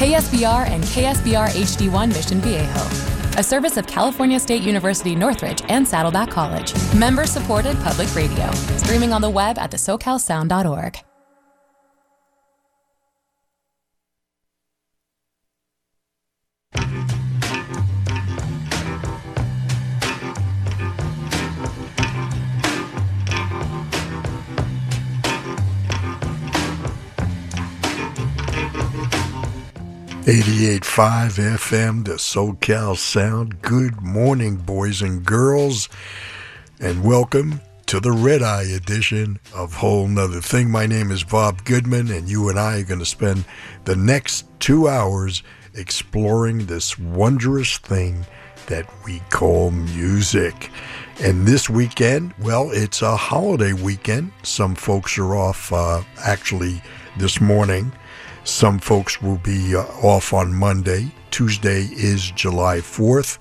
KSBR and KSBR HD1 Mission Viejo, a service of California State University Northridge and Saddleback College. Member supported public radio, streaming on the web at thesocalsound.org. 88.5 FM, the SoCal Sound. Good morning, boys and girls, and welcome to the Red Eye edition of Whole Nother Thing. My name is Bob Goodman, and you and I are going to spend the next two hours exploring this wondrous thing that we call music. And this weekend, well, it's a holiday weekend. Some folks are off uh, actually this morning some folks will be uh, off on Monday. Tuesday is July 4th.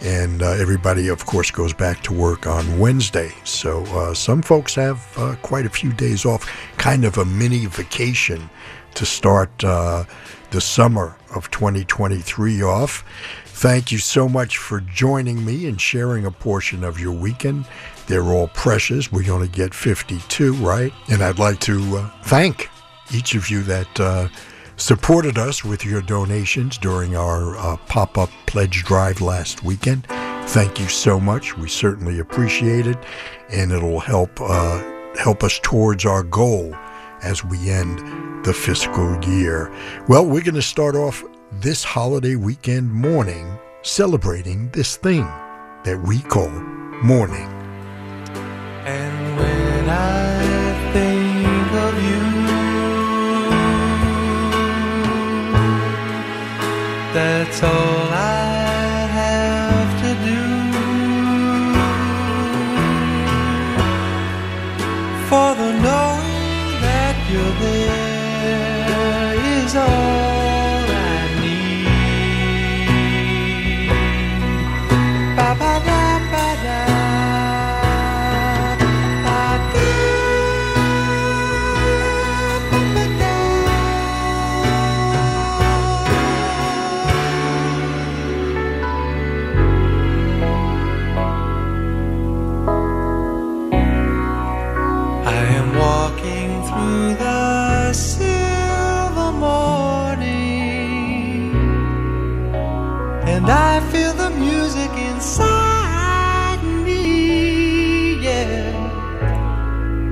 And uh, everybody, of course, goes back to work on Wednesday. So uh, some folks have uh, quite a few days off, kind of a mini vacation to start uh, the summer of 2023 off. Thank you so much for joining me and sharing a portion of your weekend. They're all precious. We only get 52, right? And I'd like to uh, thank each of you that uh, supported us with your donations during our uh, pop up pledge drive last weekend. Thank you so much. We certainly appreciate it, and it'll help uh, help us towards our goal as we end the fiscal year. Well, we're going to start off this holiday weekend morning celebrating this thing that we call morning. And that's all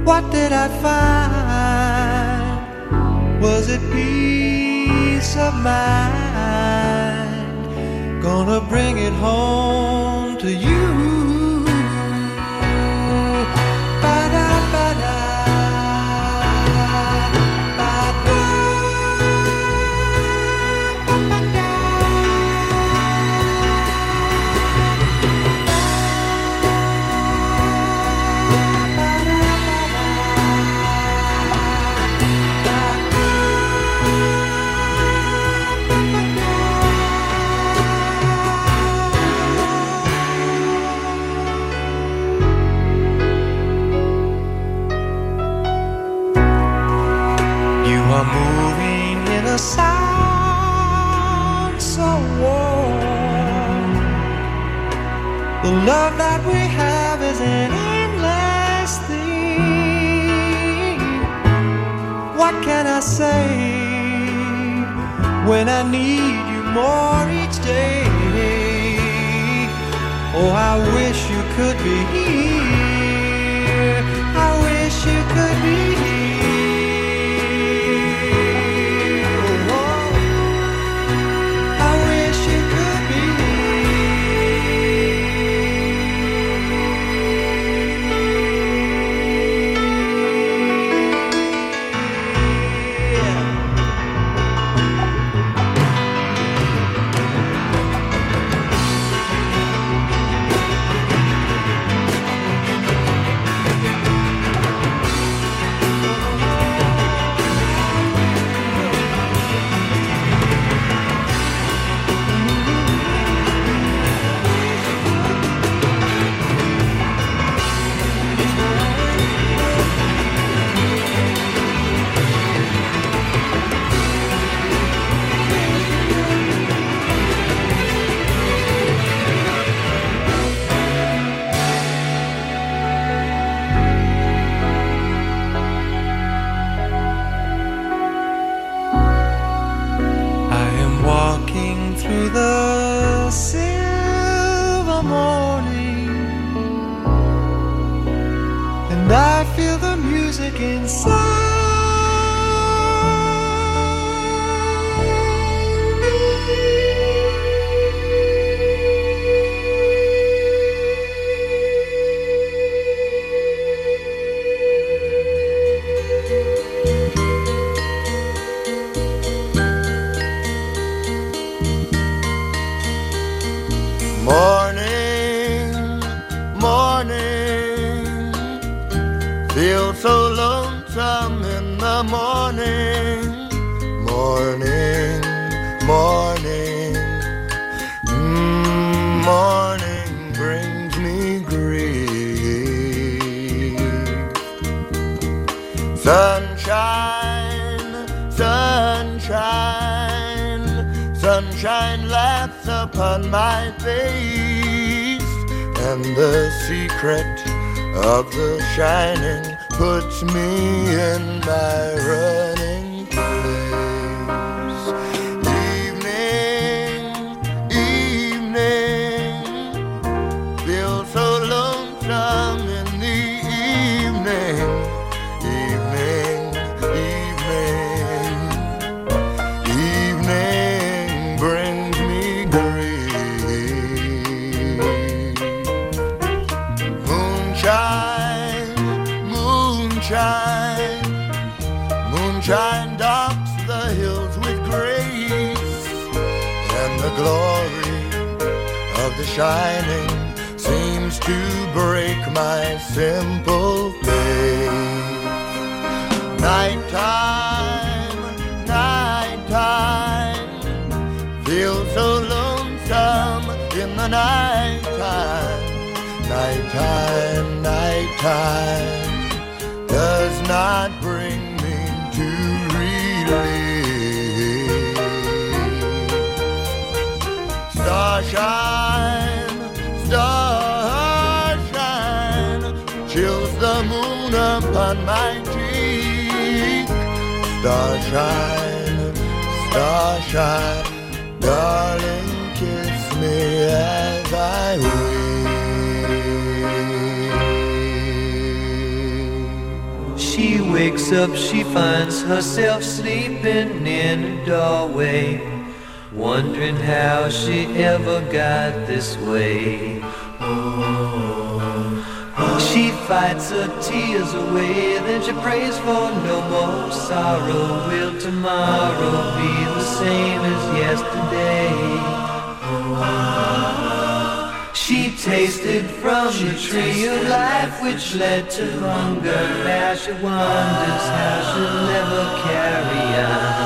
What did I find? Was it peace of mind? Gonna bring it home to you. Love that we have is an endless thing. What can I say when I need you more each day? Oh, I wish you could be here. Inside. Darling, kiss me as I weep. She wakes up, she finds herself sleeping in a doorway, wondering how she ever got this way. She fights her tears away, then she prays for no more sorrow. Will tomorrow be the same as yesterday? She tasted from the tree of life which led to hunger. Now she wonders how she'll ever carry on.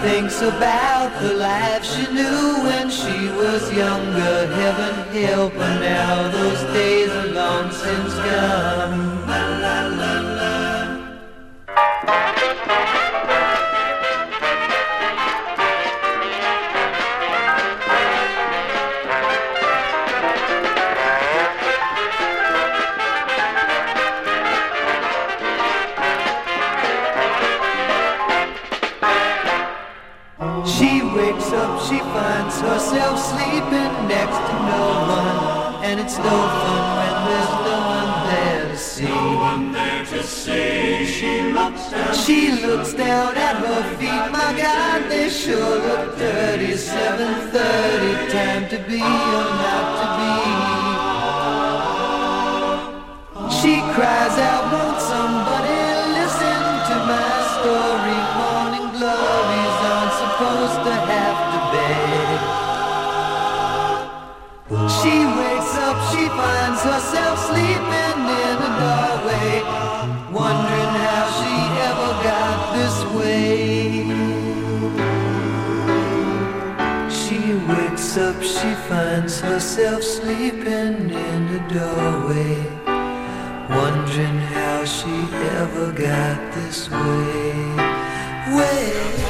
Thinks about the life she knew when she was younger. Heaven help her now, those days are long since gone. Finds herself sleeping next to no one, and it's no fun when there's no one there to see. She looks down. She looks down at her feet. My God, they sure look dirty. Seven thirty, time to be or not to be. She cries out, won't somebody listen to my story? Morning glories aren't supposed to have She wakes up, she finds herself sleeping in a doorway, wondering how she ever got this way. She wakes up, she finds herself sleeping in the doorway, wondering how she ever got this way. Way.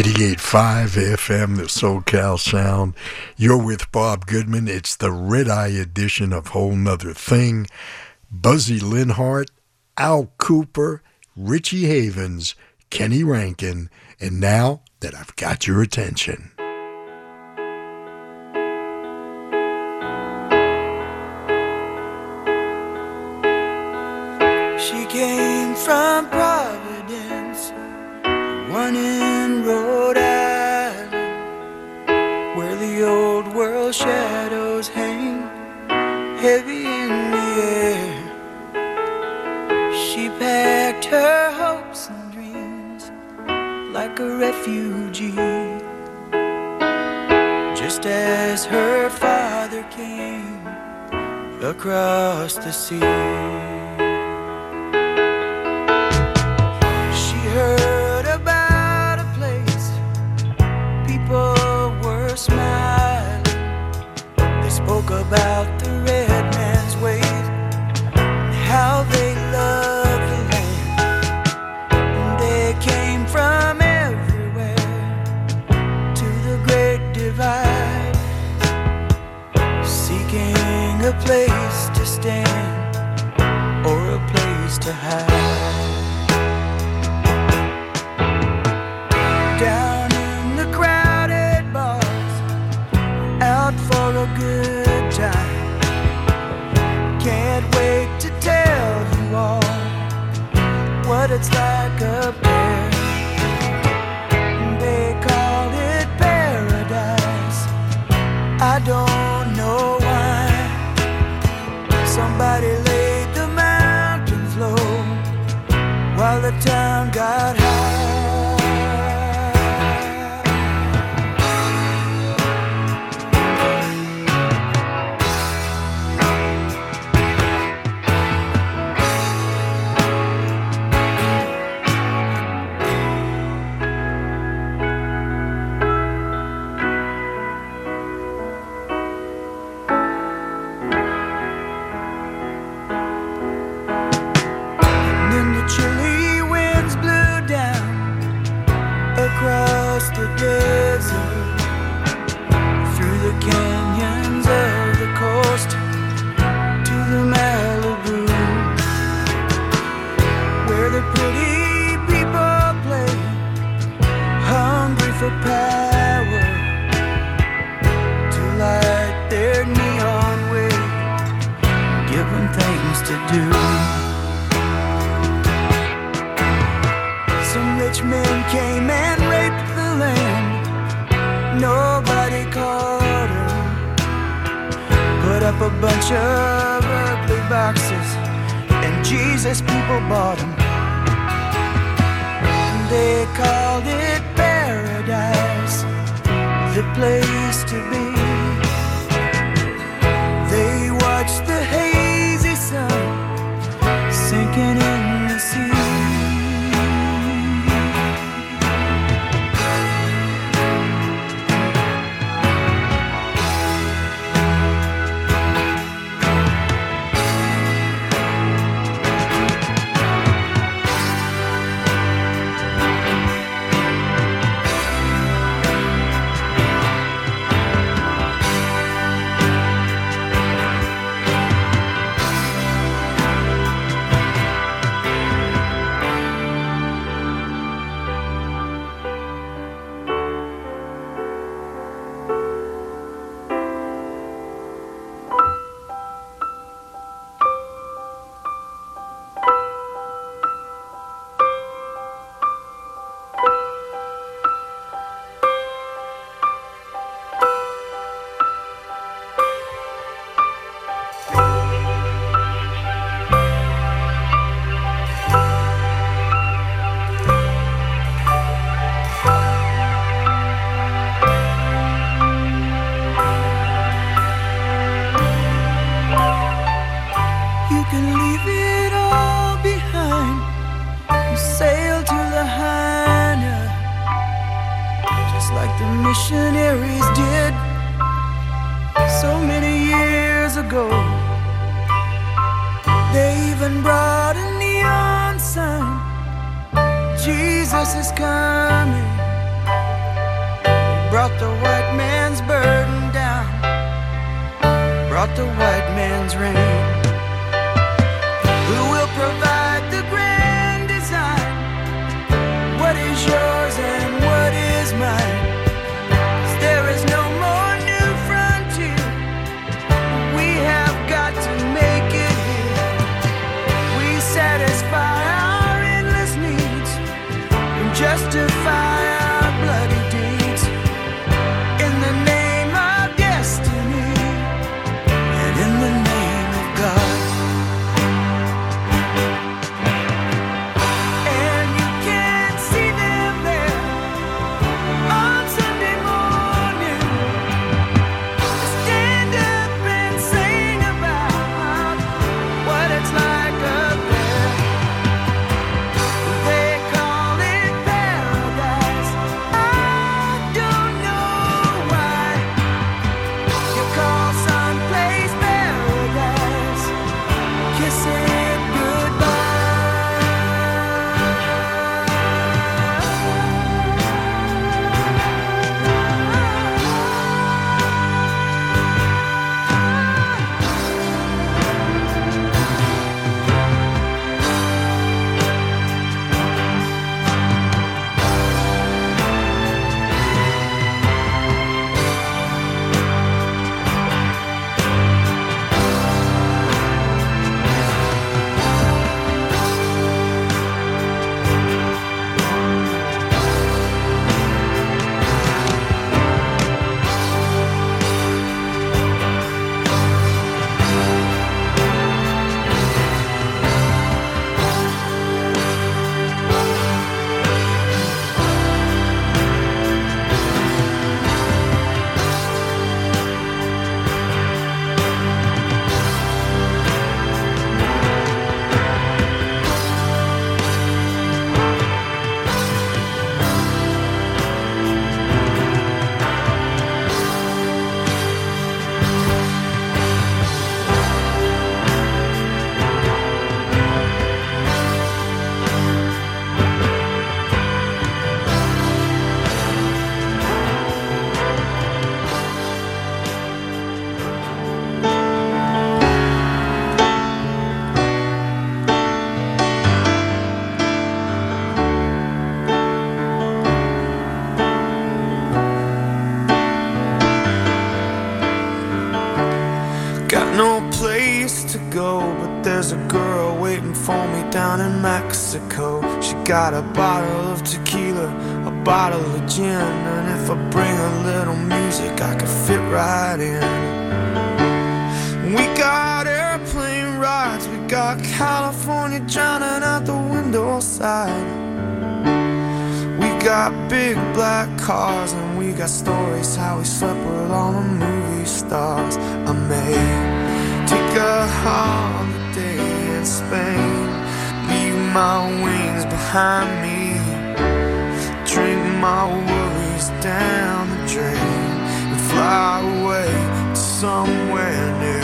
88.5 FM, the SoCal Sound. You're with Bob Goodman. It's the red eye edition of Whole Nother Thing. Buzzy Linhart, Al Kooper, Richie Havens, Kenny Rankin, and now that I've got your attention. like a refugee, just as her father came across the sea. down, got She got a bottle of tequila, a bottle of gin, and if I bring a little music, I could fit right in. We got airplane rides, we got California drowning out the window side. We got big black cars and we got stories how we slept with all the movie stars. I may take a holiday in Spain, my wings behind me, drink my worries down the drain, and fly away to somewhere new.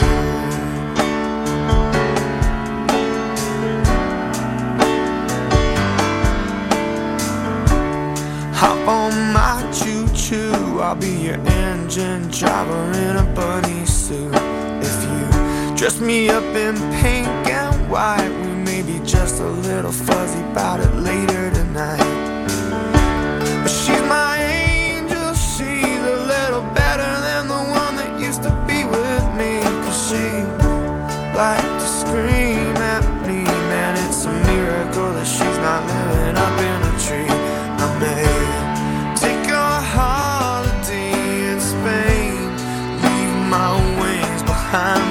Hop on my choo choo, I'll be your engine driver in a bunny suit. If you dress me up in pink and white, we may be just a little fuzzy about it later tonight. But she's my angel, she's a little better than the one that used to be with me. Cause she liked to scream at me, man, it's a miracle that she's not living up in a tree. I may take a holiday in Spain, leave my wings behind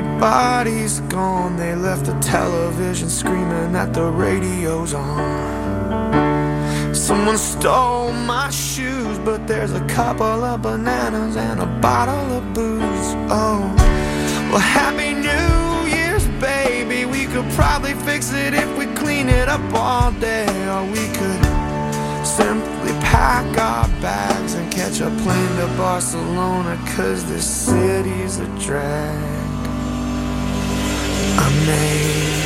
Everybody's gone, they left the television screaming that the radio's on. Someone stole my shoes, but there's a couple of bananas and a bottle of booze. Oh, well, Happy New Year's, baby. we could probably fix it if we clean it up all day. Or we could simply pack our bags and catch a plane to Barcelona. Cause this city's a drag. May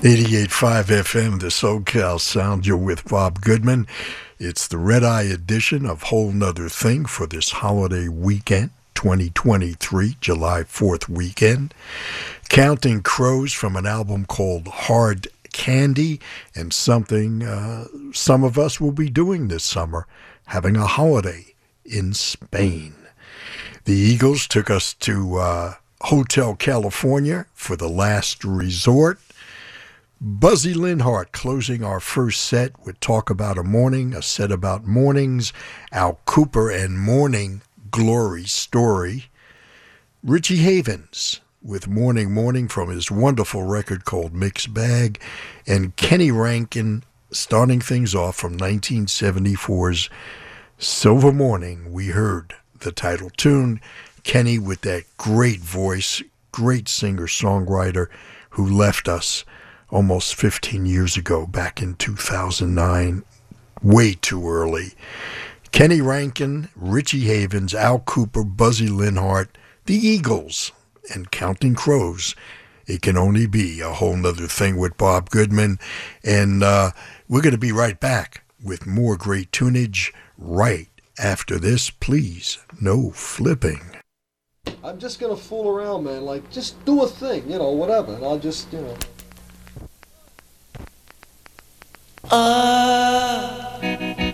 88.5 FM, the SoCal Sound. You're with Bob Goodman. It's the red eye edition of Whole Nother Thing for this holiday weekend, 2023, July 4th weekend. Counting Crows from an album called Hard Candy, and something uh, some of us will be doing this summer, having a holiday in Spain. The Eagles took us to uh, Hotel California for the last resort. Buzzy Linhart closing our first set with Talk About a Morning, a set about mornings, Al Kooper and Morning Glory Story. Richie Havens with Morning Morning from his wonderful record called Mixed Bag, and Kenny Rankin starting things off from 1974's Silver Morning. We heard the title tune. Kenny with that great voice, great singer songwriter who left us almost 15 years ago, back in 2009, way too early. Kenny Rankin, Richie Havens, Al Kooper, Buzzy Linhart, the Eagles, and Counting Crows. It can only be a whole nother thing with Bob Goodman. And uh, we're going to be right back with more great tunage right after this. Please, no flipping. I'm just gonna fool around, man. Like, just do a thing, you know, whatever. And I'll just, you know. Now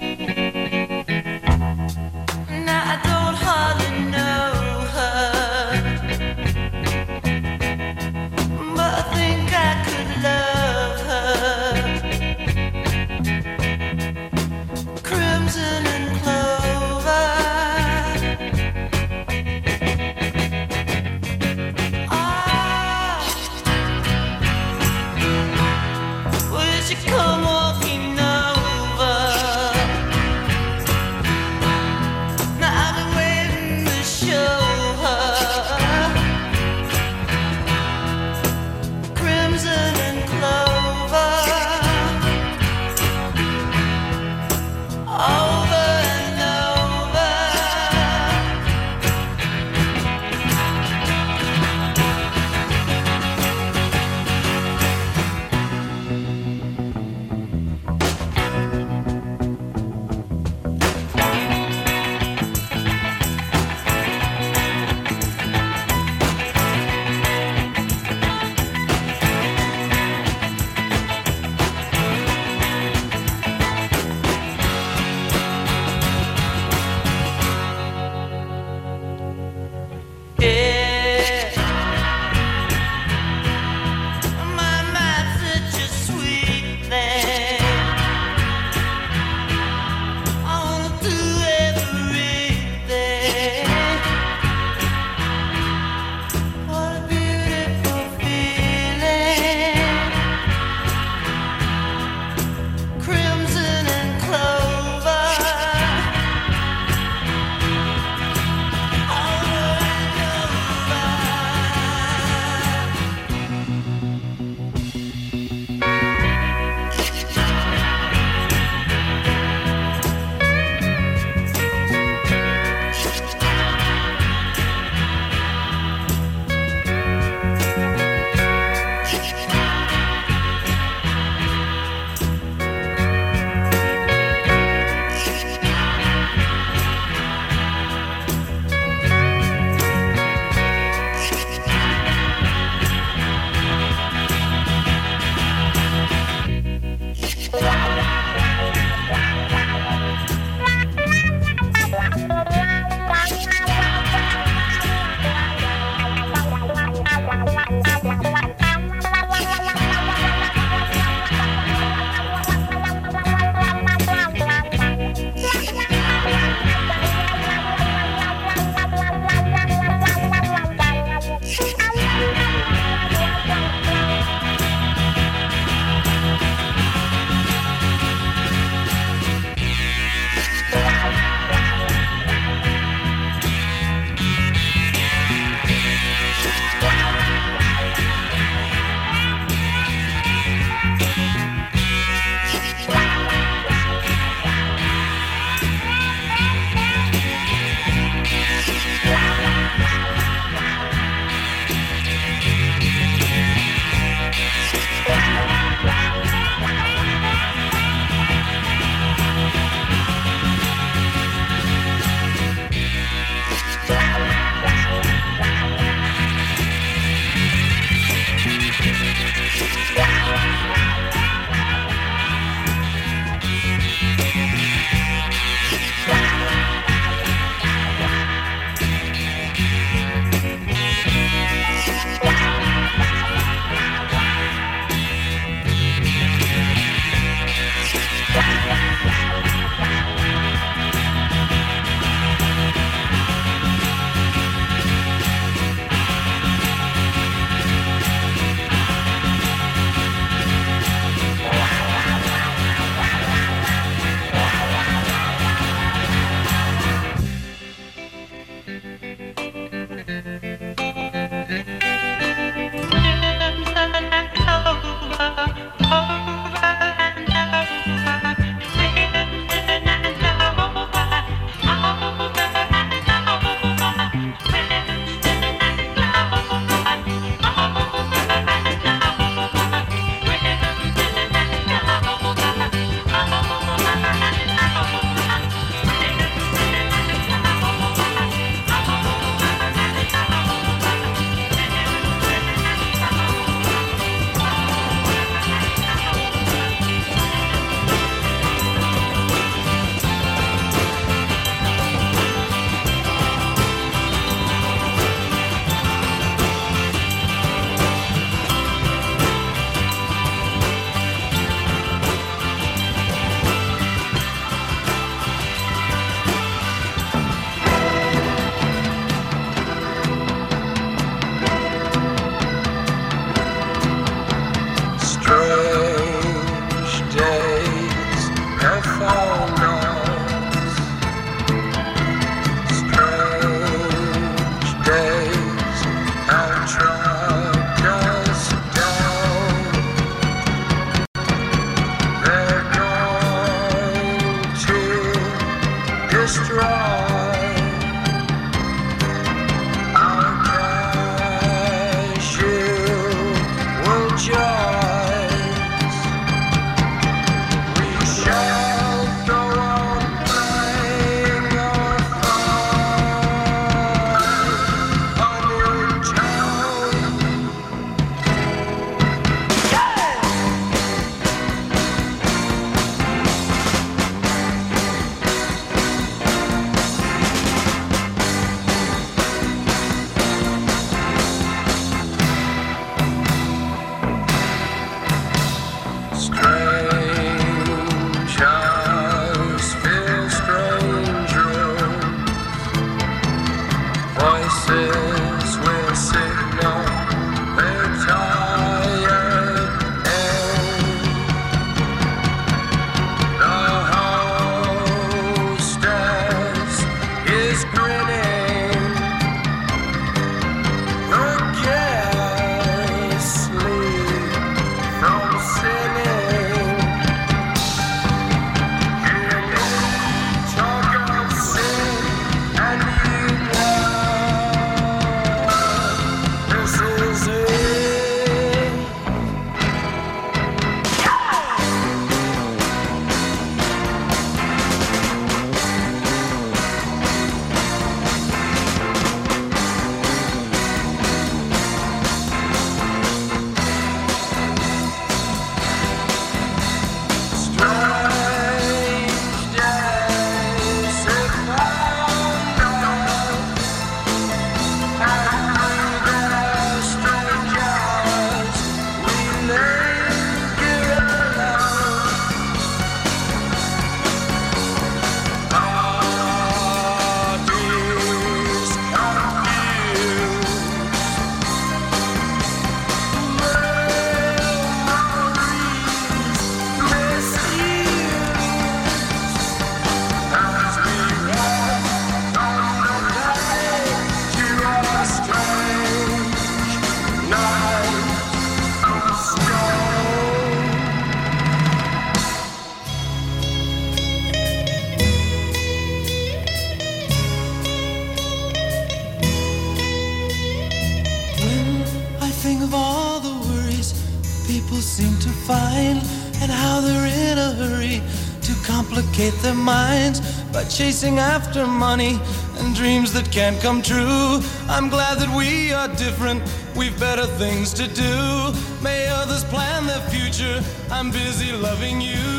chasing after money and dreams that can't come true. I'm glad that we are different, we've better things to do. May others plan their future, I'm busy loving you.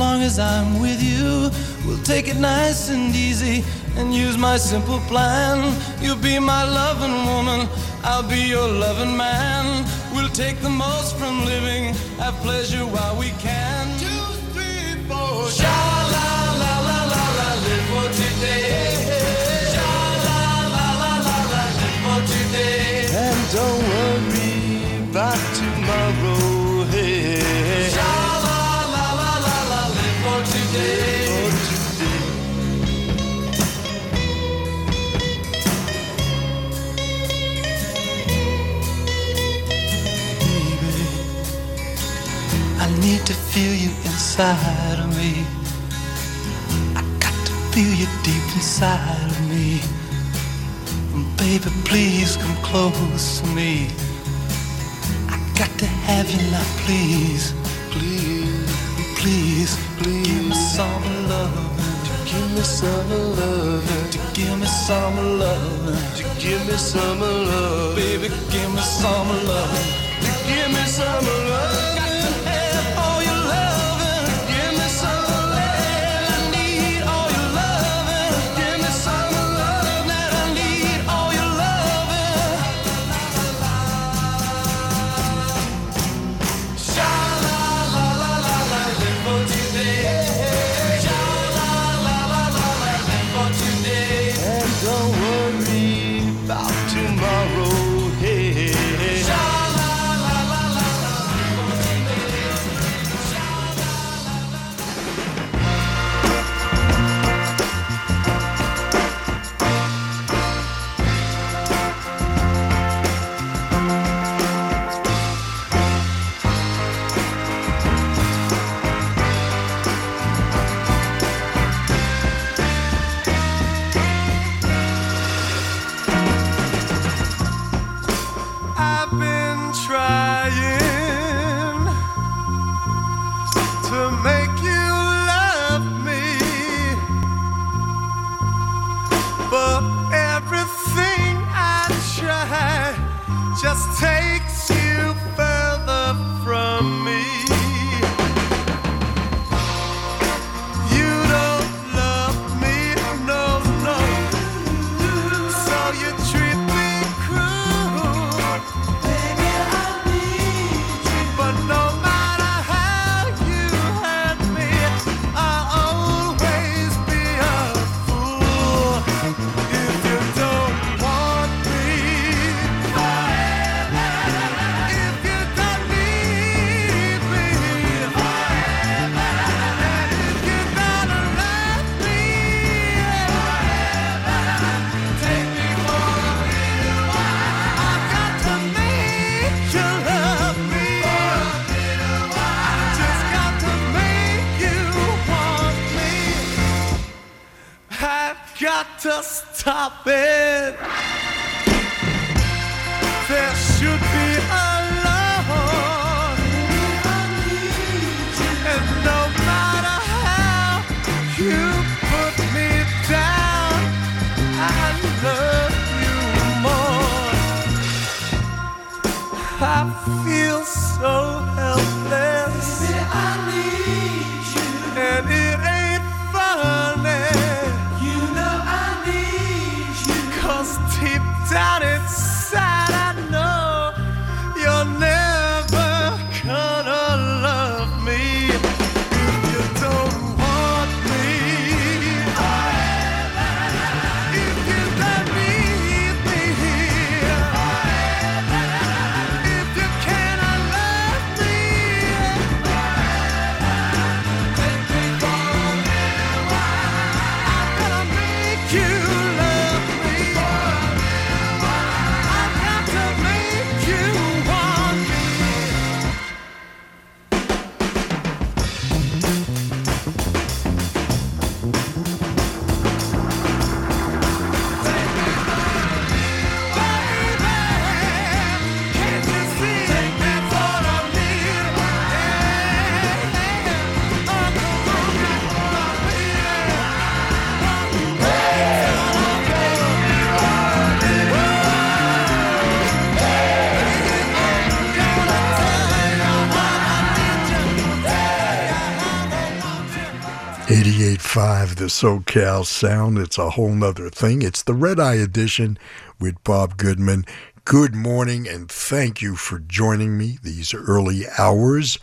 long as I'm with you. We'll take it nice and easy and use my simple plan. You'll be my loving woman, I'll be your loving man. We'll take the most from living, have pleasure while we can. Two, three, four, sha la la la la la, live for today. Sha la la la la la, live for today. And don't worry about i need to feel you inside of me. I got to feel you deep inside of me. And baby, please come close to me. I got to have you now, please, please, please me some love, to give me some love, to give me some love, baby, give me some love, to give me some love. The SoCal sound. It's a whole nother thing. It's the Red Eye edition with Bob Goodman. Good morning and thank you for joining me these early hours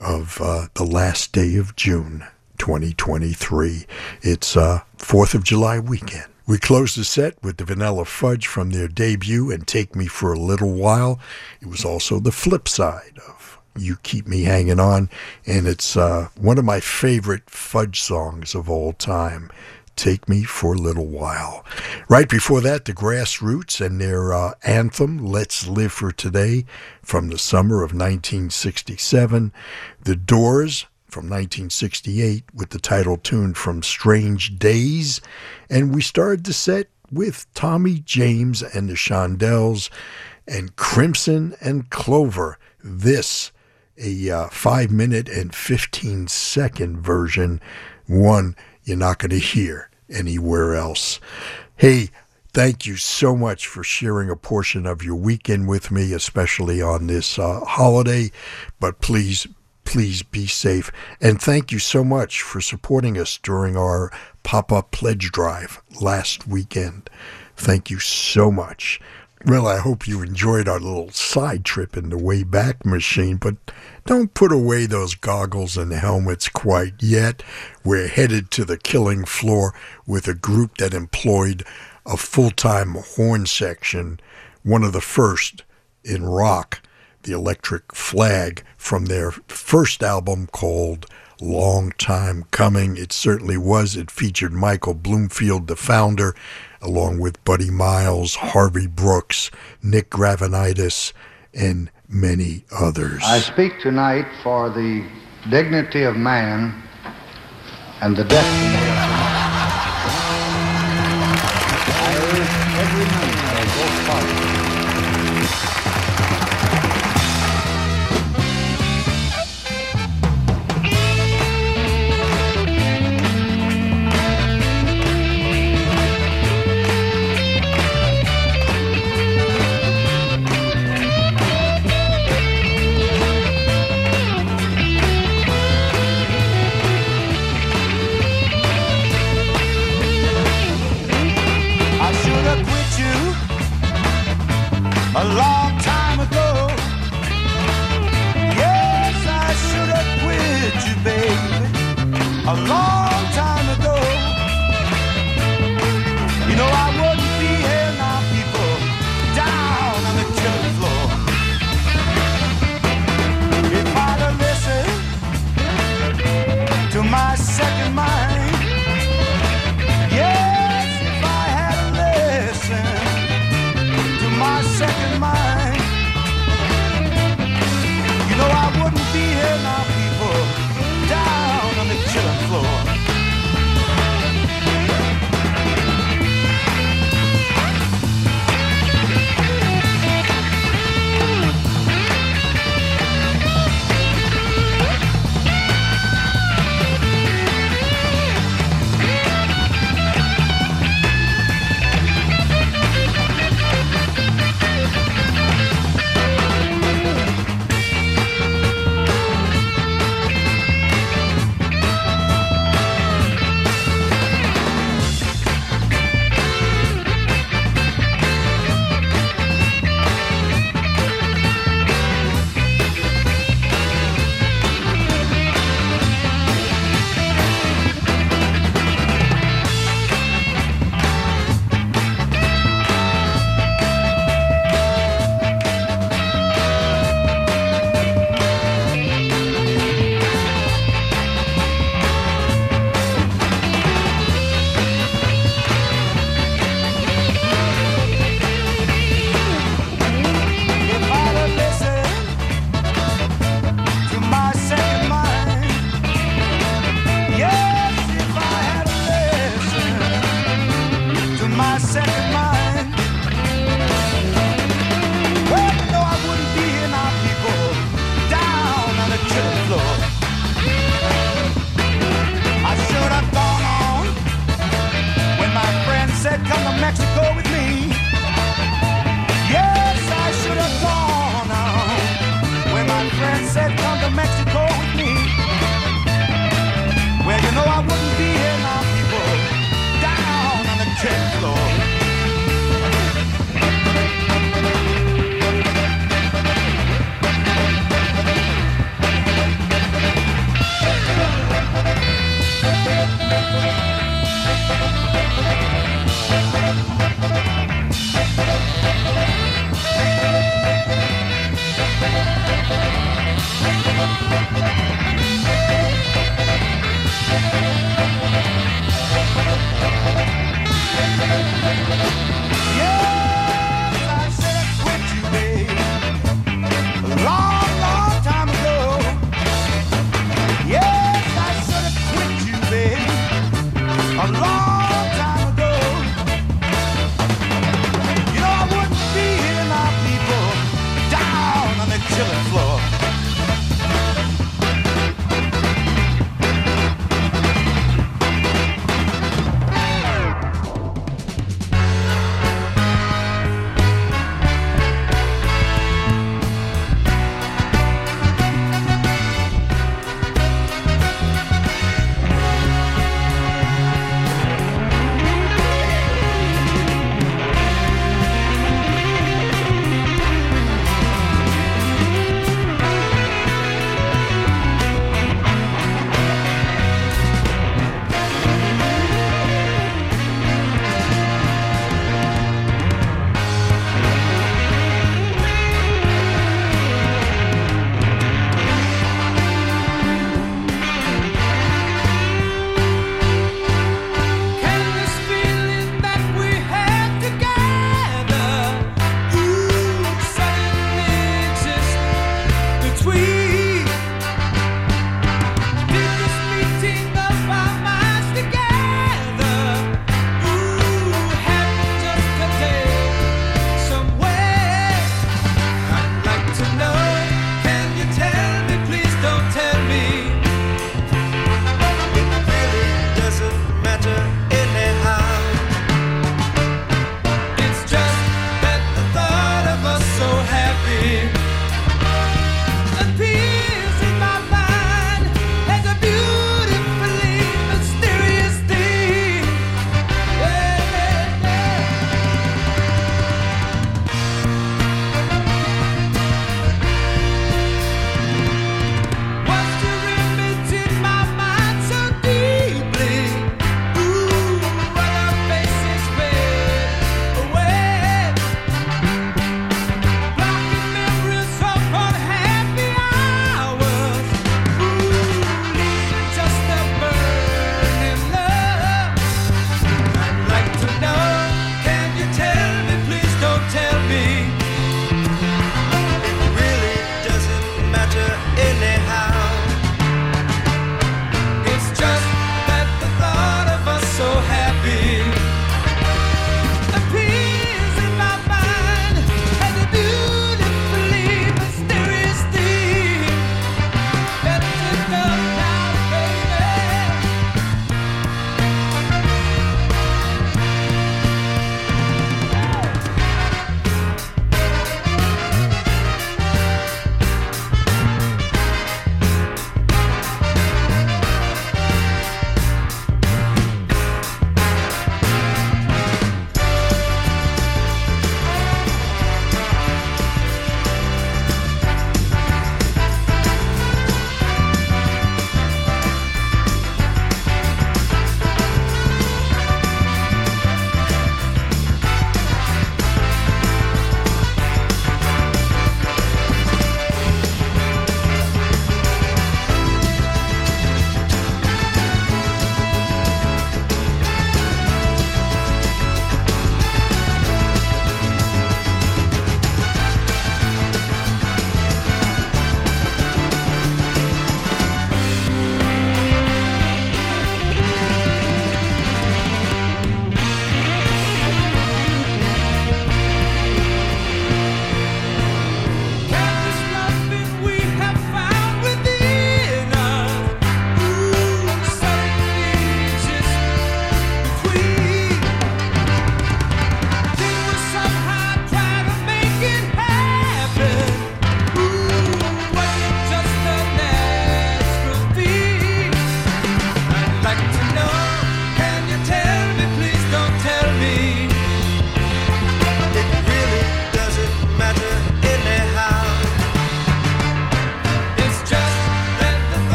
of uh, the last day of June 2023. It's uh, 4th of July weekend. We closed the set with the Vanilla Fudge from their debut and Take Me for a Little While. It was also the flip side of you Keep Me Hanging On, and it's uh, one of my favorite fudge songs of all time. Take Me for a Little While. Right before that, the Grass Roots and their uh, anthem, Let's Live for Today, from the summer of 1967. The Doors from 1968 with the title tune from Strange Days. And we started the set with Tommy James and the Shondells and Crimson and Clover. This a uh, five minute and 15 second version, one you're not going to hear anywhere else. Hey, thank you so much for sharing a portion of your weekend with me, especially on this uh, holiday. But please, please be safe. And thank you so much for supporting us during our pop up pledge drive last weekend. Thank you so much. Well, I hope you enjoyed our little side trip in the Wayback Machine, but don't put away those goggles and helmets quite yet. We're headed to the killing floor with a group that employed a full time horn section, one of the first in rock, the Electric Flag, from their first album called Long Time Coming. It certainly was. It featured Michael Bloomfield, the founder, along with Buddy Miles, Harvey Brooks, Nick Gravenites, and many others. I speak tonight for the dignity of man and the destiny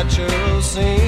unnatural scenes.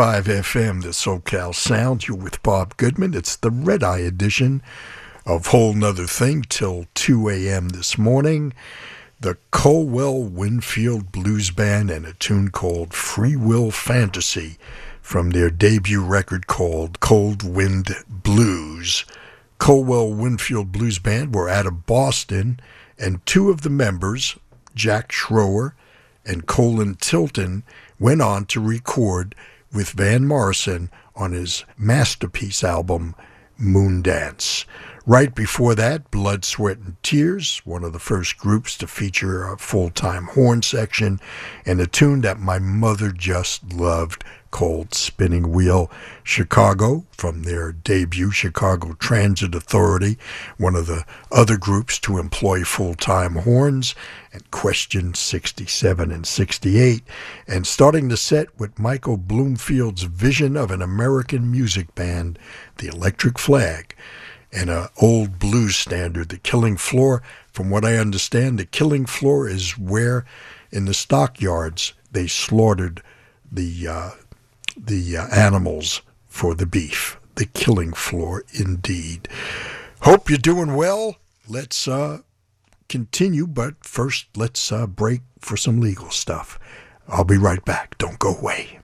95 FM, the SoCal Sound. You're with Bob Goodman. It's the Red Eye edition of Whole Nother Thing till 2 a.m. this morning. The Colwell Winfield Blues Band and a tune called Free Will Fantasy from their debut record called Cold Wind Blues. Colwell Winfield Blues Band were out of Boston, and two of the members, Jack Schroer and Collin Tilton, went on to record with Van Morrison on his masterpiece album, Moondance. Right before that, Blood, Sweat, and Tears, one of the first groups to feature a full time horn section, and a tune that my mother just loved called Spinning Wheel Chicago from their debut Chicago Transit Authority, one of the other groups to employ full time horns, and Question 67 and 68, and starting the set with Michael Bloomfield's vision of an American music band, the Electric Flag and an old blues standard, the Killing Floor. From what I understand, the Killing Floor is where in the stockyards they slaughtered the uh, the uh, animals for the beef. The Killing Floor, indeed. Hope you're doing well. Let's uh, continue, but first let's uh, break for some legal stuff. I'll be right back. Don't go away.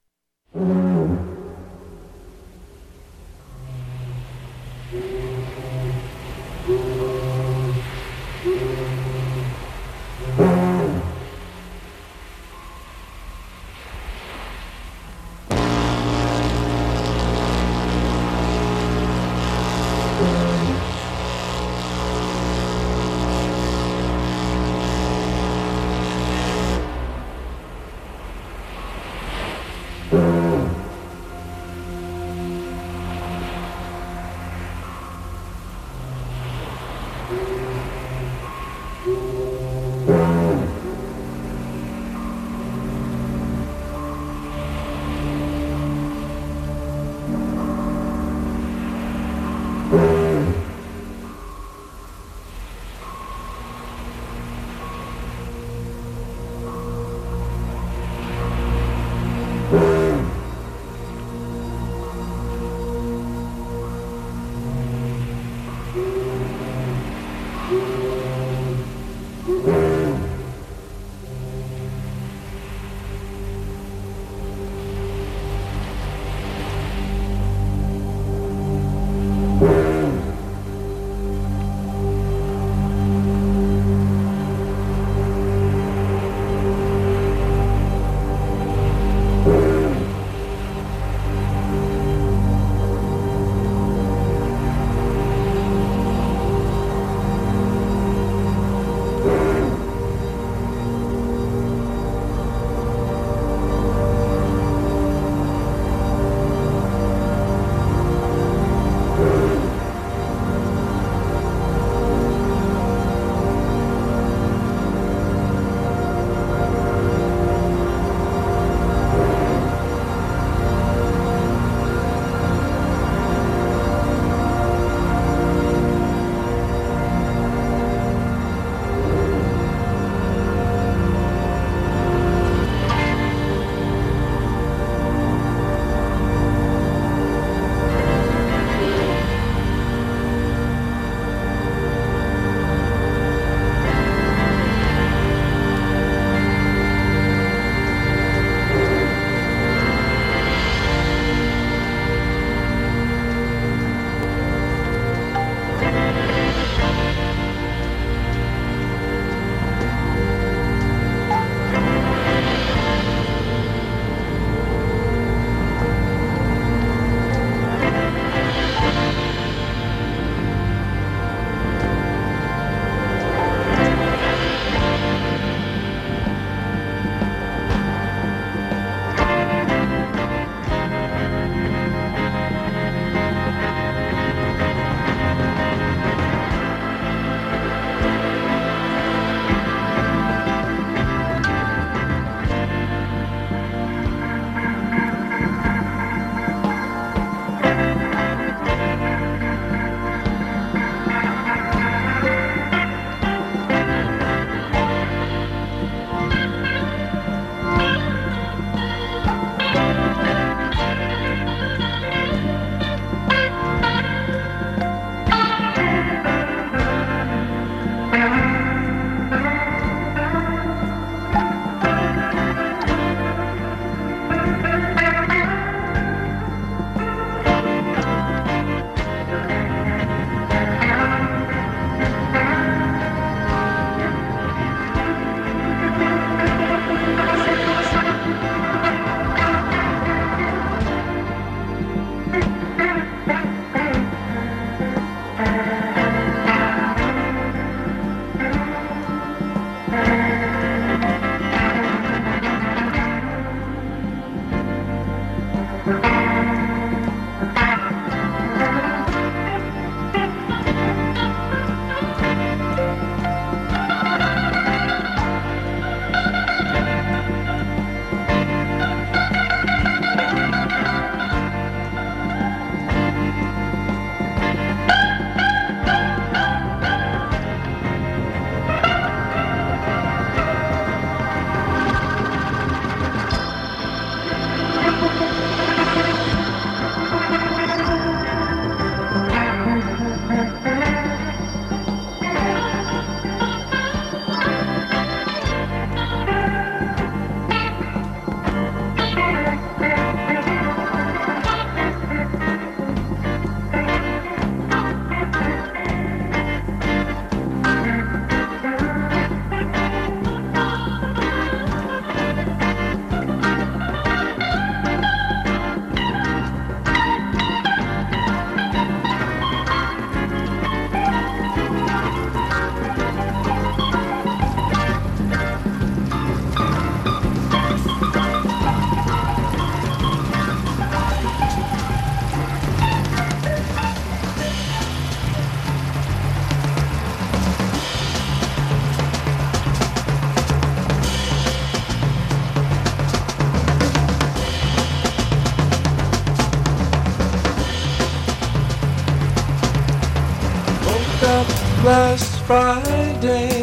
Friday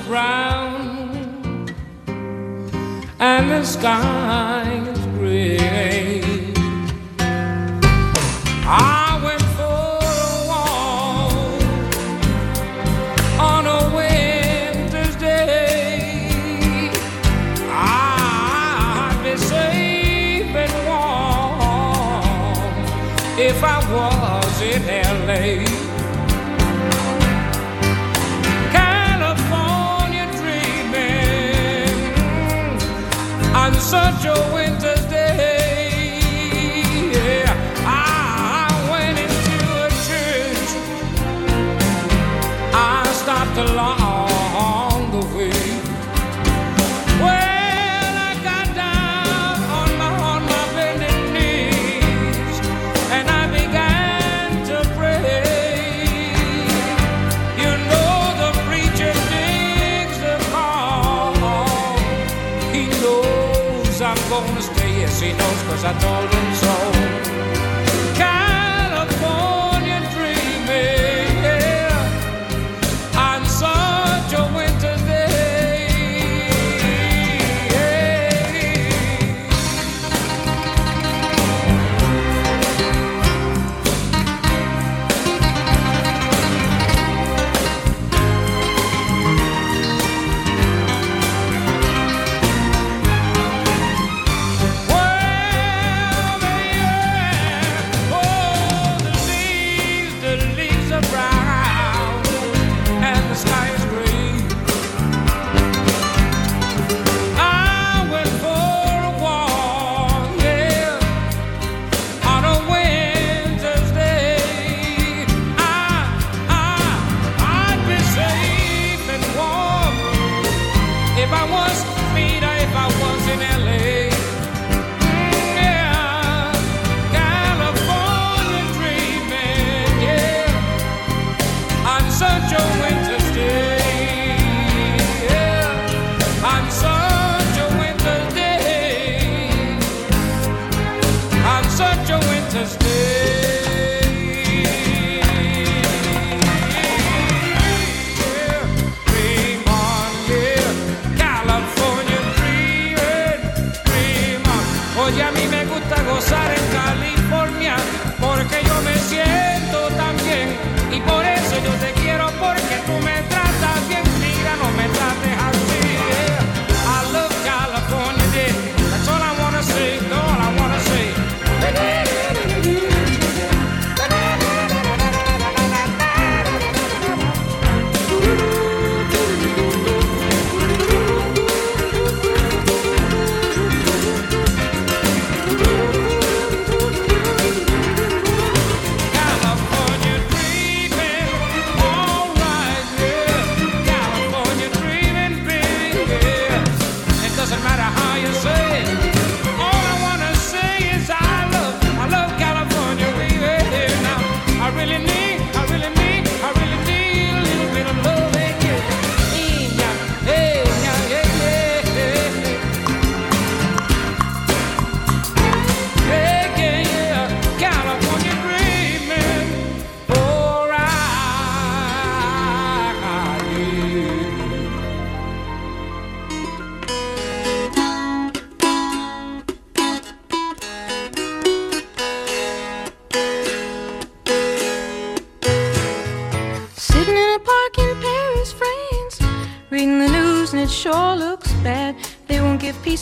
brown and the sky.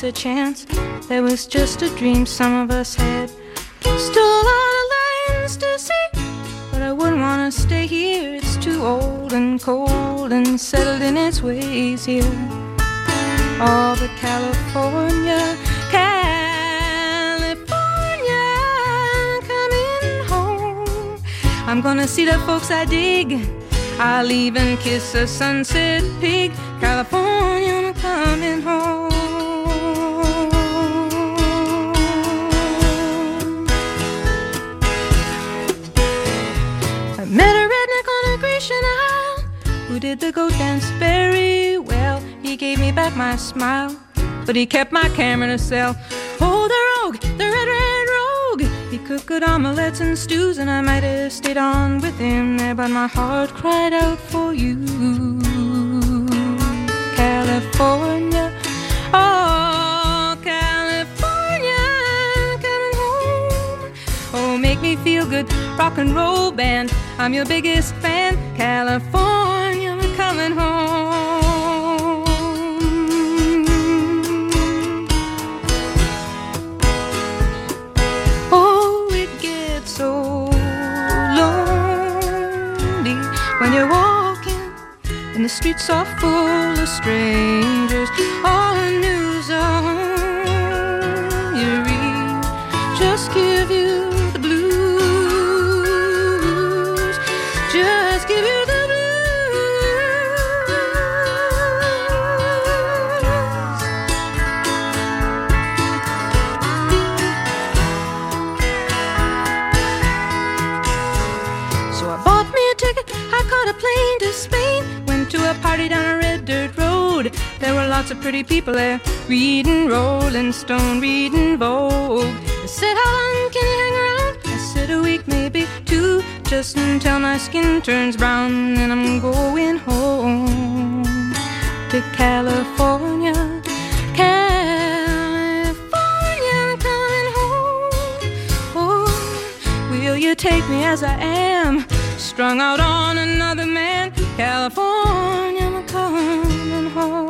a chance. that was just a dream some of us had. Still a lot of lines to see, but I wouldn't want to stay here. It's too old and cold and settled in its ways here. All oh, but California, California, coming home. I'm gonna see the folks I dig. I'll even kiss a sunset pig. smile. But he kept my camera to sell. Oh, the rogue, the red, red rogue. He cooked good omelets and stews, and I might have stayed on with him there, but my heart cried out for you. California, oh, California, coming home. Oh, make me feel good, rock and roll band. I'm your biggest fan, California. The streets are full of strangers. All the news on lots of pretty people there, reading Rolling Stone, reading Vogue. They said, How long can you hang around? I said, A week, maybe two, just until my skin turns brown. and I'm going home to California. California, I'm coming home. Oh, will you take me as I am? Strung out on another man. California, I'm coming home.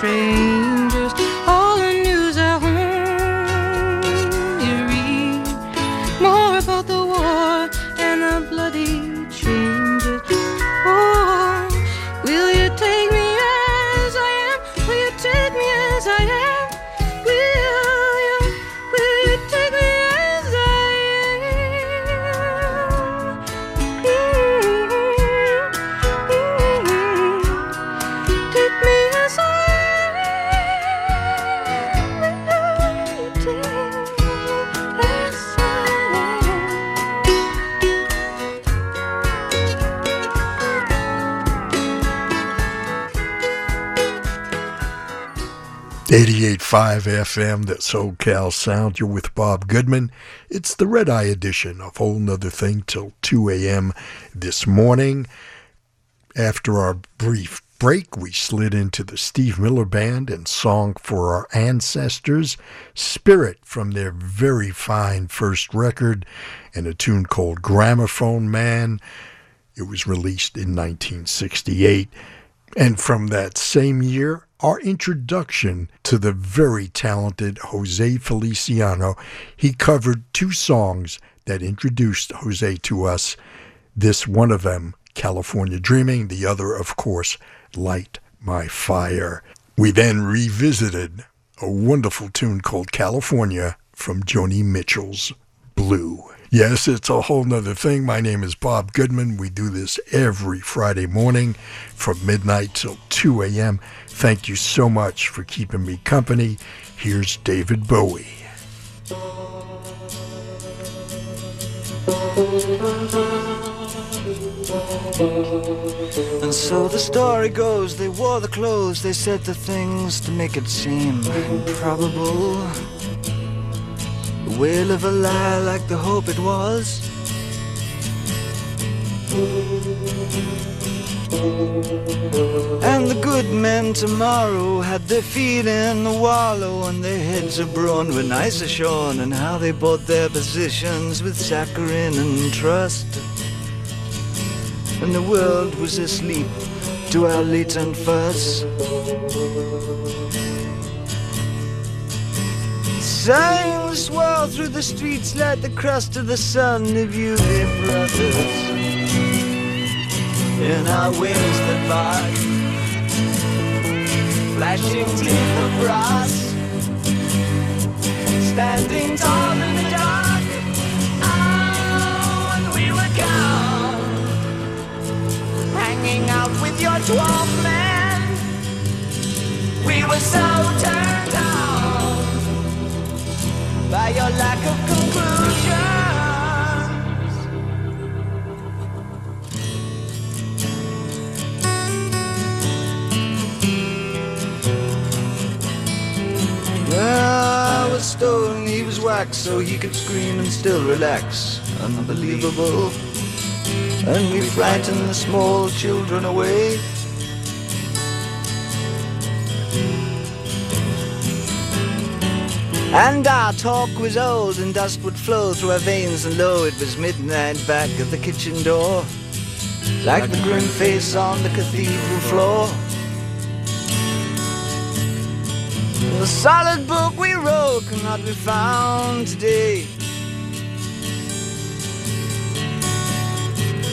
Full 88.5 FM, that SoCal Sound. You're with Bob Goodman. It's the Red Eye edition of Whole Nother Thing till 2 a.m. this morning. After our brief break, we slid into the Steve Miller Band and Song for Our Ancestors, Spirit from their very fine first record, and a tune called Gramophone Man. It was released in 1968. And from that same year, our introduction to the very talented Jose Feliciano. He covered two songs that introduced Jose to us. This one of them, California Dreaming, the other, of course, Light My Fire. We then revisited a wonderful tune called California from Joni Mitchell's Blue. Yes, it's a whole nother thing. My name is Bob Goodman. We do this every Friday morning from midnight till 2 a.m. Thank you so much for keeping me company. Here's David Bowie. And so the story goes, they wore the clothes, they said the things to make it seem improbable. The wail of a lie like the hope it was. And the good men tomorrow had their feet in the wallow and their heads abroad when ice shone and how they bought their positions with saccharine and trust. And the world was asleep to our latent fuss. Signs swirl through the streets like the crust of the sun of you, dear brothers. In our wings that bark, flashing teeth of brass, standing tall in the dark. Oh, we were gone, hanging out with your twelve men. We were so turned on by your lack of conclusion. I he was wax, so he could scream and still relax. Unbelievable. and we frighten the small children away. And our talk was old, and dust would flow through our veins, and lo, it was midnight back at the kitchen door, like the grim face on the cathedral floor. The solid book we wrote cannot be found today.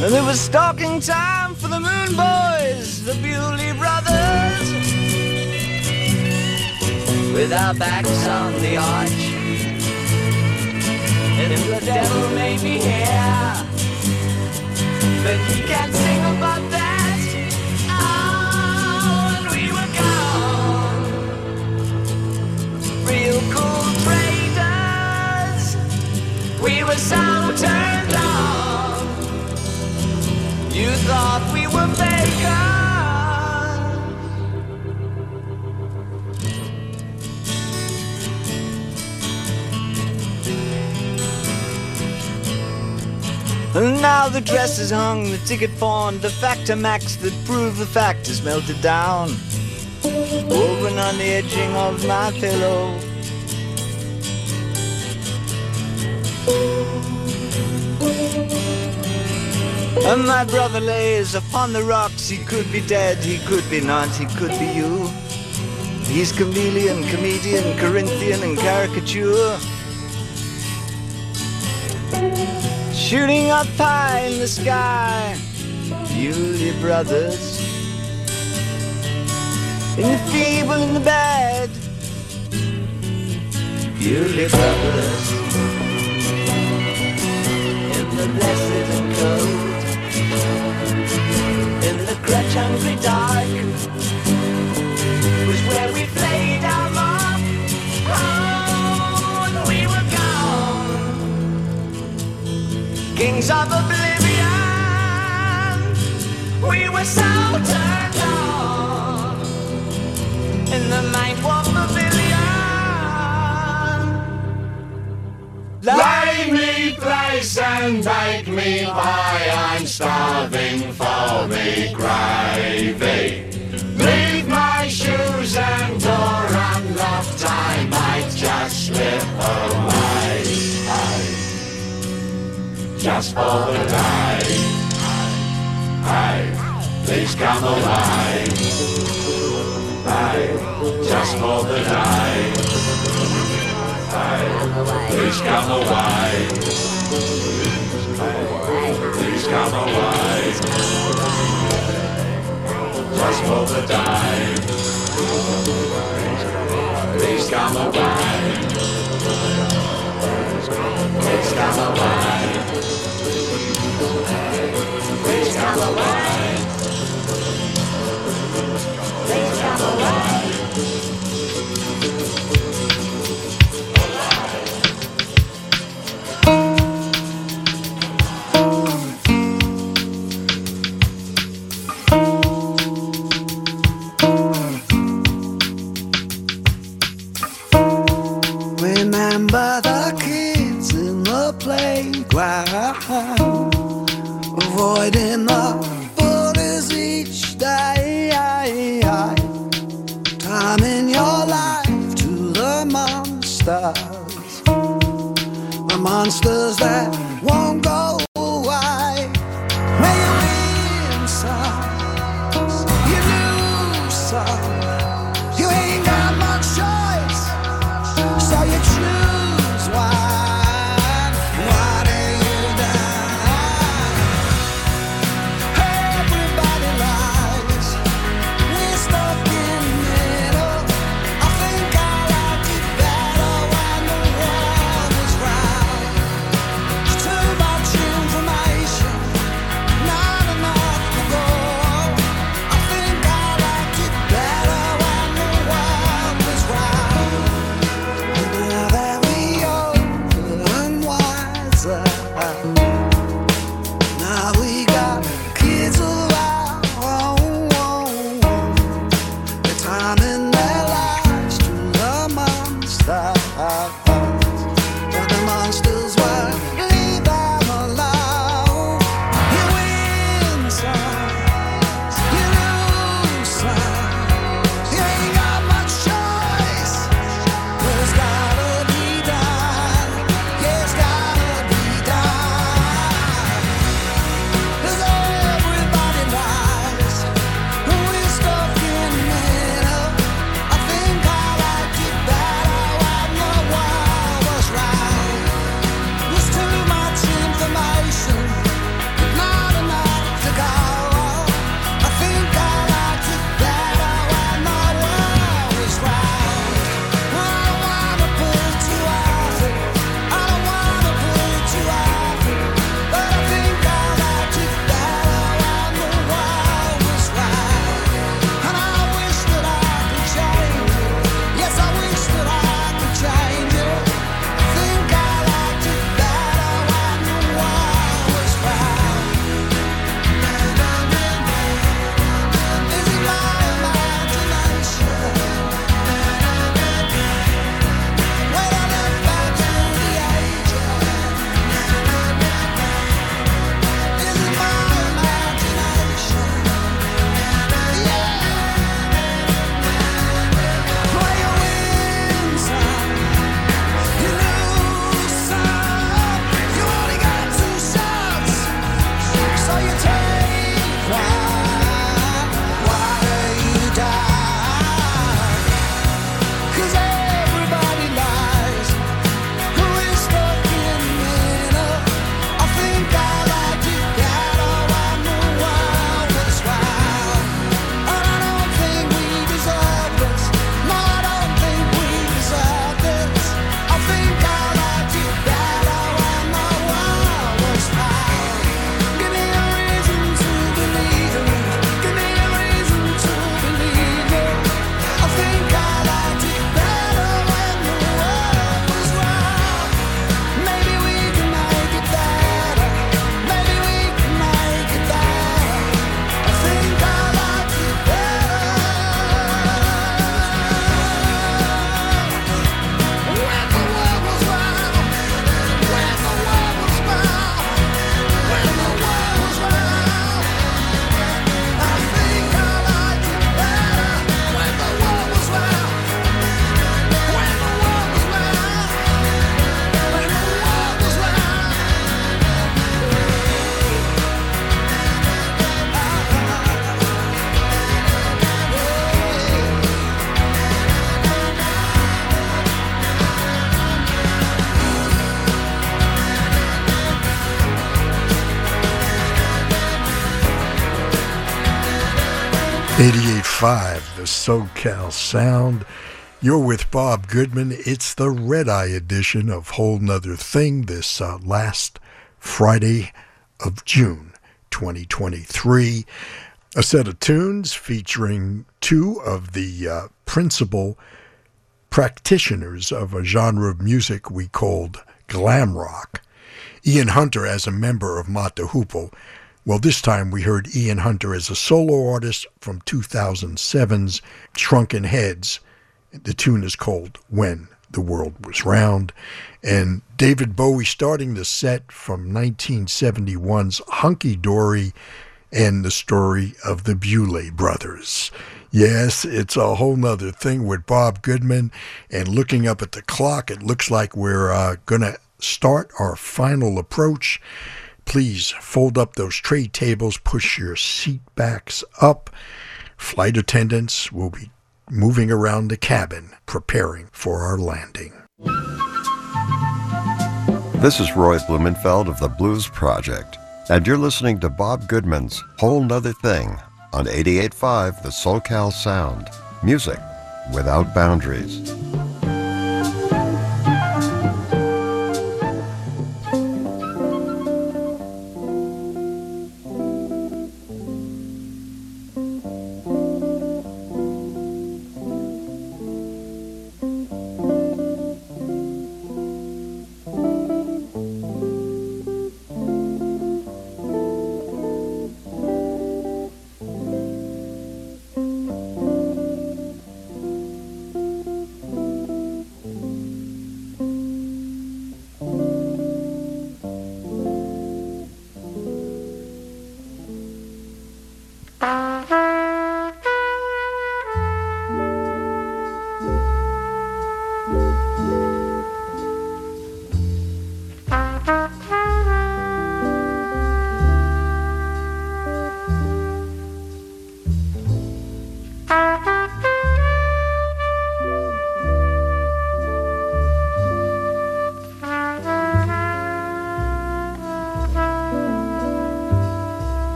And it was stalking time for the Moon Boys, the Bewlay Brothers with our backs on the arch. And if the devil may be here, but he can't sing about that. Real cool traders. We were so turned on. You thought we were. And now the dress is hung, the ticket pawned, the factor max that proved the fact is melted down. On the edging of my pillow. And my brother lays upon the rocks. He could be dead, he could be not, he could be you. He's chameleon, comedian, Corinthian, and caricature. Shooting up high in the sky, Bewlay brothers. In the feeble and the bad, Bewlay brothers. In the blessed and cold, in the crutch hungry dark, was where we played our mark. Oh, and we were gone kings of oblivion. We were so turned on in the night, warp pavilion. Lay me place and bake me pie, I'm starving for me gravy. Leave my shoes and door unlocked, I might just slip away. Just for the day. Hey, please come away. Hey, just for the. Hey, please come away. Please come away. Just for the day. Please come away. Please come away. Please come away. SoCal Sound. You're with Bob Goodman. It's the Red Eye edition of Whole Nother Thing this uh, last Friday of June 2023. A set of tunes featuring two of the uh, principal practitioners of a genre of music we called glam rock. Ian Hunter as a member of the Hoople well, this time we heard Ian Hunter as a solo artist from 2007's Shrunken Heads. The tune is called When the World Was Round. And David Bowie starting the set from 1971's Hunky Dory and the story of the Bewlay brothers. Yes, it's a whole nother thing with Bob Goodman. And looking up at the clock, it looks like we're uh, going to start our final approach. Please fold up those tray tables, push your seat backs up. Flight attendants will be moving around the cabin, preparing for our landing. This is Roy Blumenfeld of the Blues Project, and you're listening to Bob Goodman's Whole Nother Thing on 88.5 The SoCal Sound. Music without boundaries.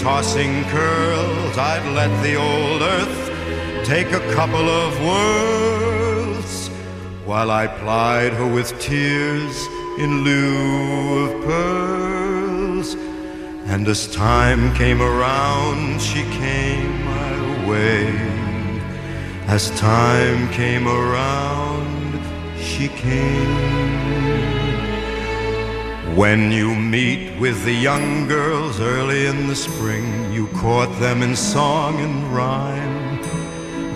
Tossing curls, I'd let the old earth take a couple of whirls while I plied her with tears in lieu of pearls. And as time came around, she came my way As time came around, she came. When you meet with the young girls early in the spring, you court them in song and rhyme.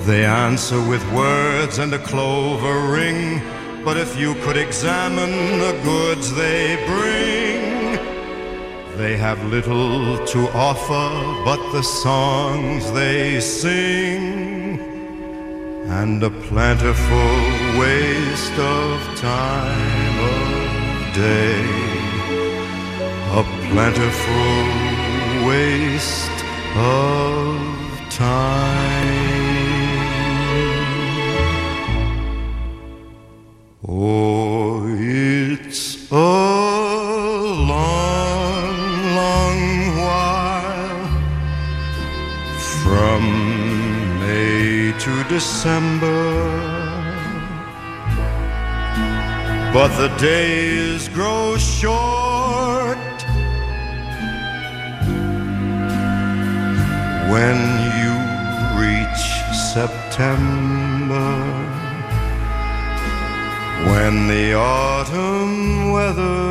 They answer with words and a clover ring. But if you could examine the goods they bring, they have little to offer but the songs they sing and a plentiful waste of time of day plentiful waste of time. Oh, it's a long, long while from May to December. But the days grow short when you reach September, when the autumn weather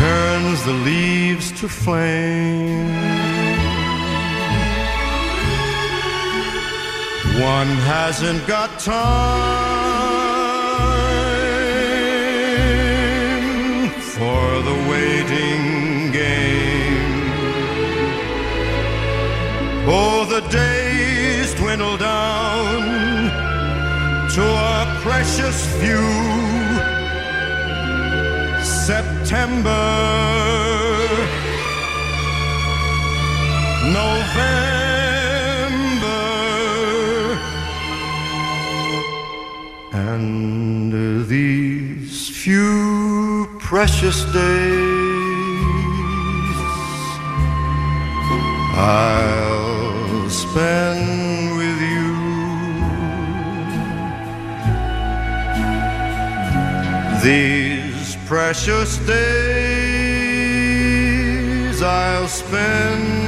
turns the leaves to flame. One hasn't got time Oh, the days dwindle down to a precious few. September, November, and these few precious days I'll spend with you. These precious days I'll spend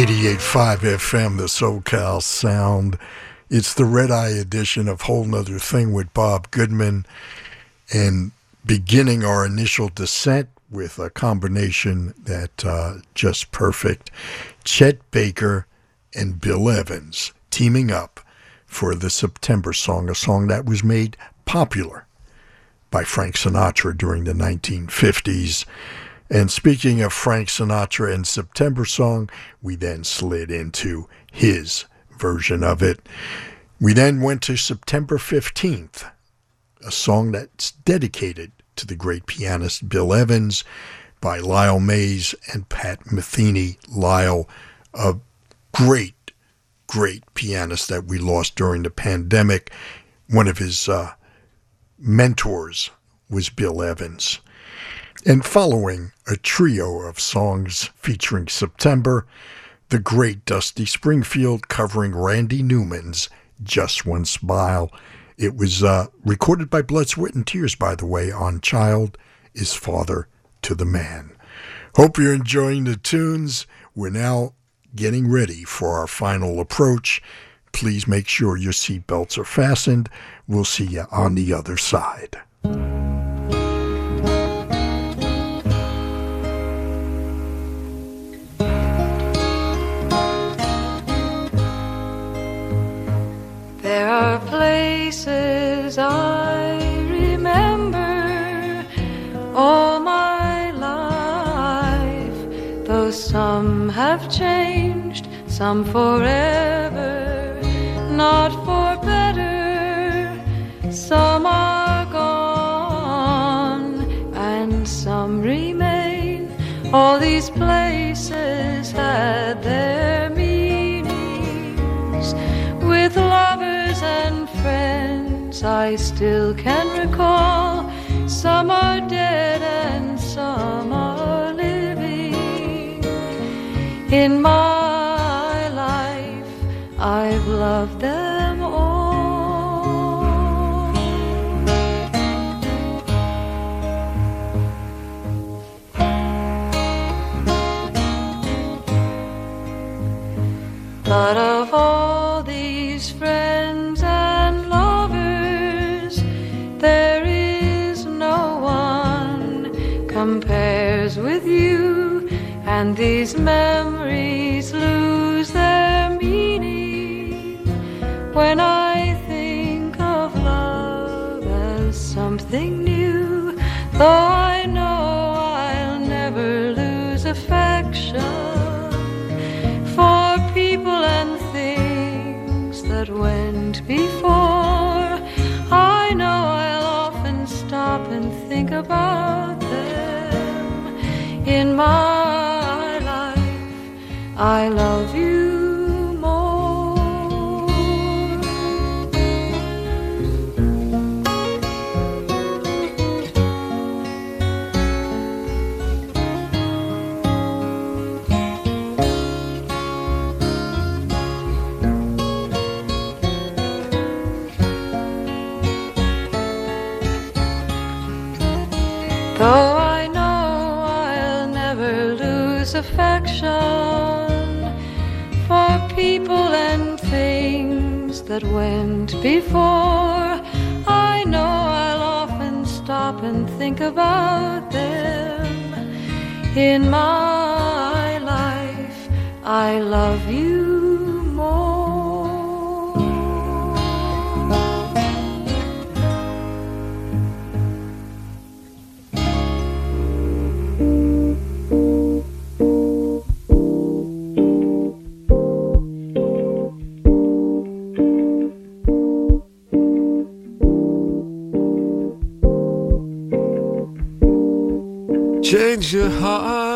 88.5 FM, the SoCal Sound. It's the Red Eye edition of Whole 'Nuther Thing with Bob Goodman. And beginning our initial descent with a combination that uh, just perfect. Chet Baker and Bill Evans teaming up for the September song, a song that was made popular by Frank Sinatra during the 1950s. And speaking of Frank Sinatra and September song, we then slid into his version of it. We then went to September 15th, a song that's dedicated to the great pianist Bill Evans by Lyle Mays and Pat Metheny. Lyle, a great, great pianist that we lost during the pandemic. One of his uh, mentors was Bill Evans. And following a trio of songs featuring September, the great Dusty Springfield covering Randy Newman's Just One Smile. It was uh, recorded by Blood, Sweat, and Tears, by the way, on Child is Father to the Man. Hope you're enjoying the tunes. We're now getting ready for our final approach. Please make sure your seatbelts are fastened. We'll see you on the other side. Are places I remember all my life, though some have changed, some forever, not for better. Some are gone and some remain. All these places had their meanings with lovers and friends I still can recall. Some are dead and some are living. In my life, I've loved them all. But of and these memories lose their meaning when I think of love as something new. Though I know I'll never lose affection for people and things that went before. I know I'll often stop and think about them in my. I love you that went before. I know I'll often stop and think about them in my life. I love you Your heart.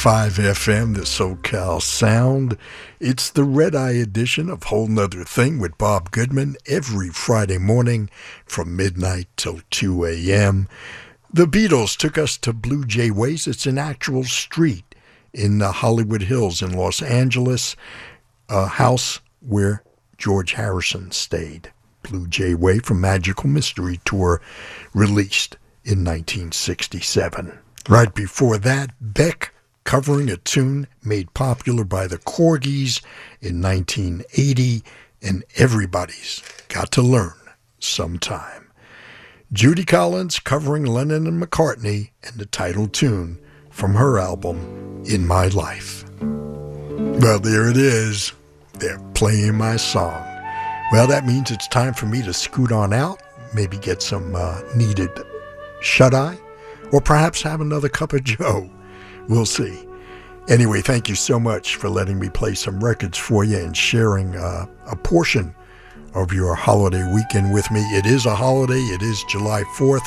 88.5 FM, the SoCal Sound. It's the Red Eye edition of Whole Nother Thing with Bob Goodman every Friday morning from midnight till 2 a.m. The Beatles took us to Blue Jay Ways. It's an actual street in the Hollywood Hills in Los Angeles, a house where George Harrison stayed. Blue Jay Way from Magical Mystery Tour, released in 1967. Right before that, Beck covering a tune made popular by the Korgis in 1980, and everybody's got to learn sometime. Judy Collins covering Lennon and McCartney and the title tune from her album, In My Life. Well, there it is. They're playing my song. Well, that means it's time for me to scoot on out, maybe get some uh, needed shut eye, or perhaps have another cup of Joe. We'll see. Anyway, thank you so much for letting me play some records for you and sharing uh, a portion of your holiday weekend with me. It is a holiday, it is July 4th,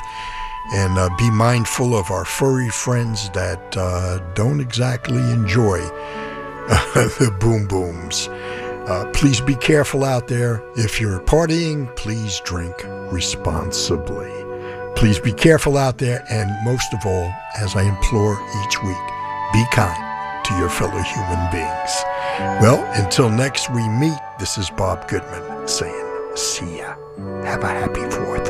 and uh, be mindful of our furry friends that uh, don't exactly enjoy the boom booms. Uh, please be careful out there. If you're partying, please drink responsibly. Please be careful out there, and most of all, as I implore each week, be kind to your fellow human beings. Well, until next we meet, this is Bob Goodman saying, See ya. Have a happy fourth.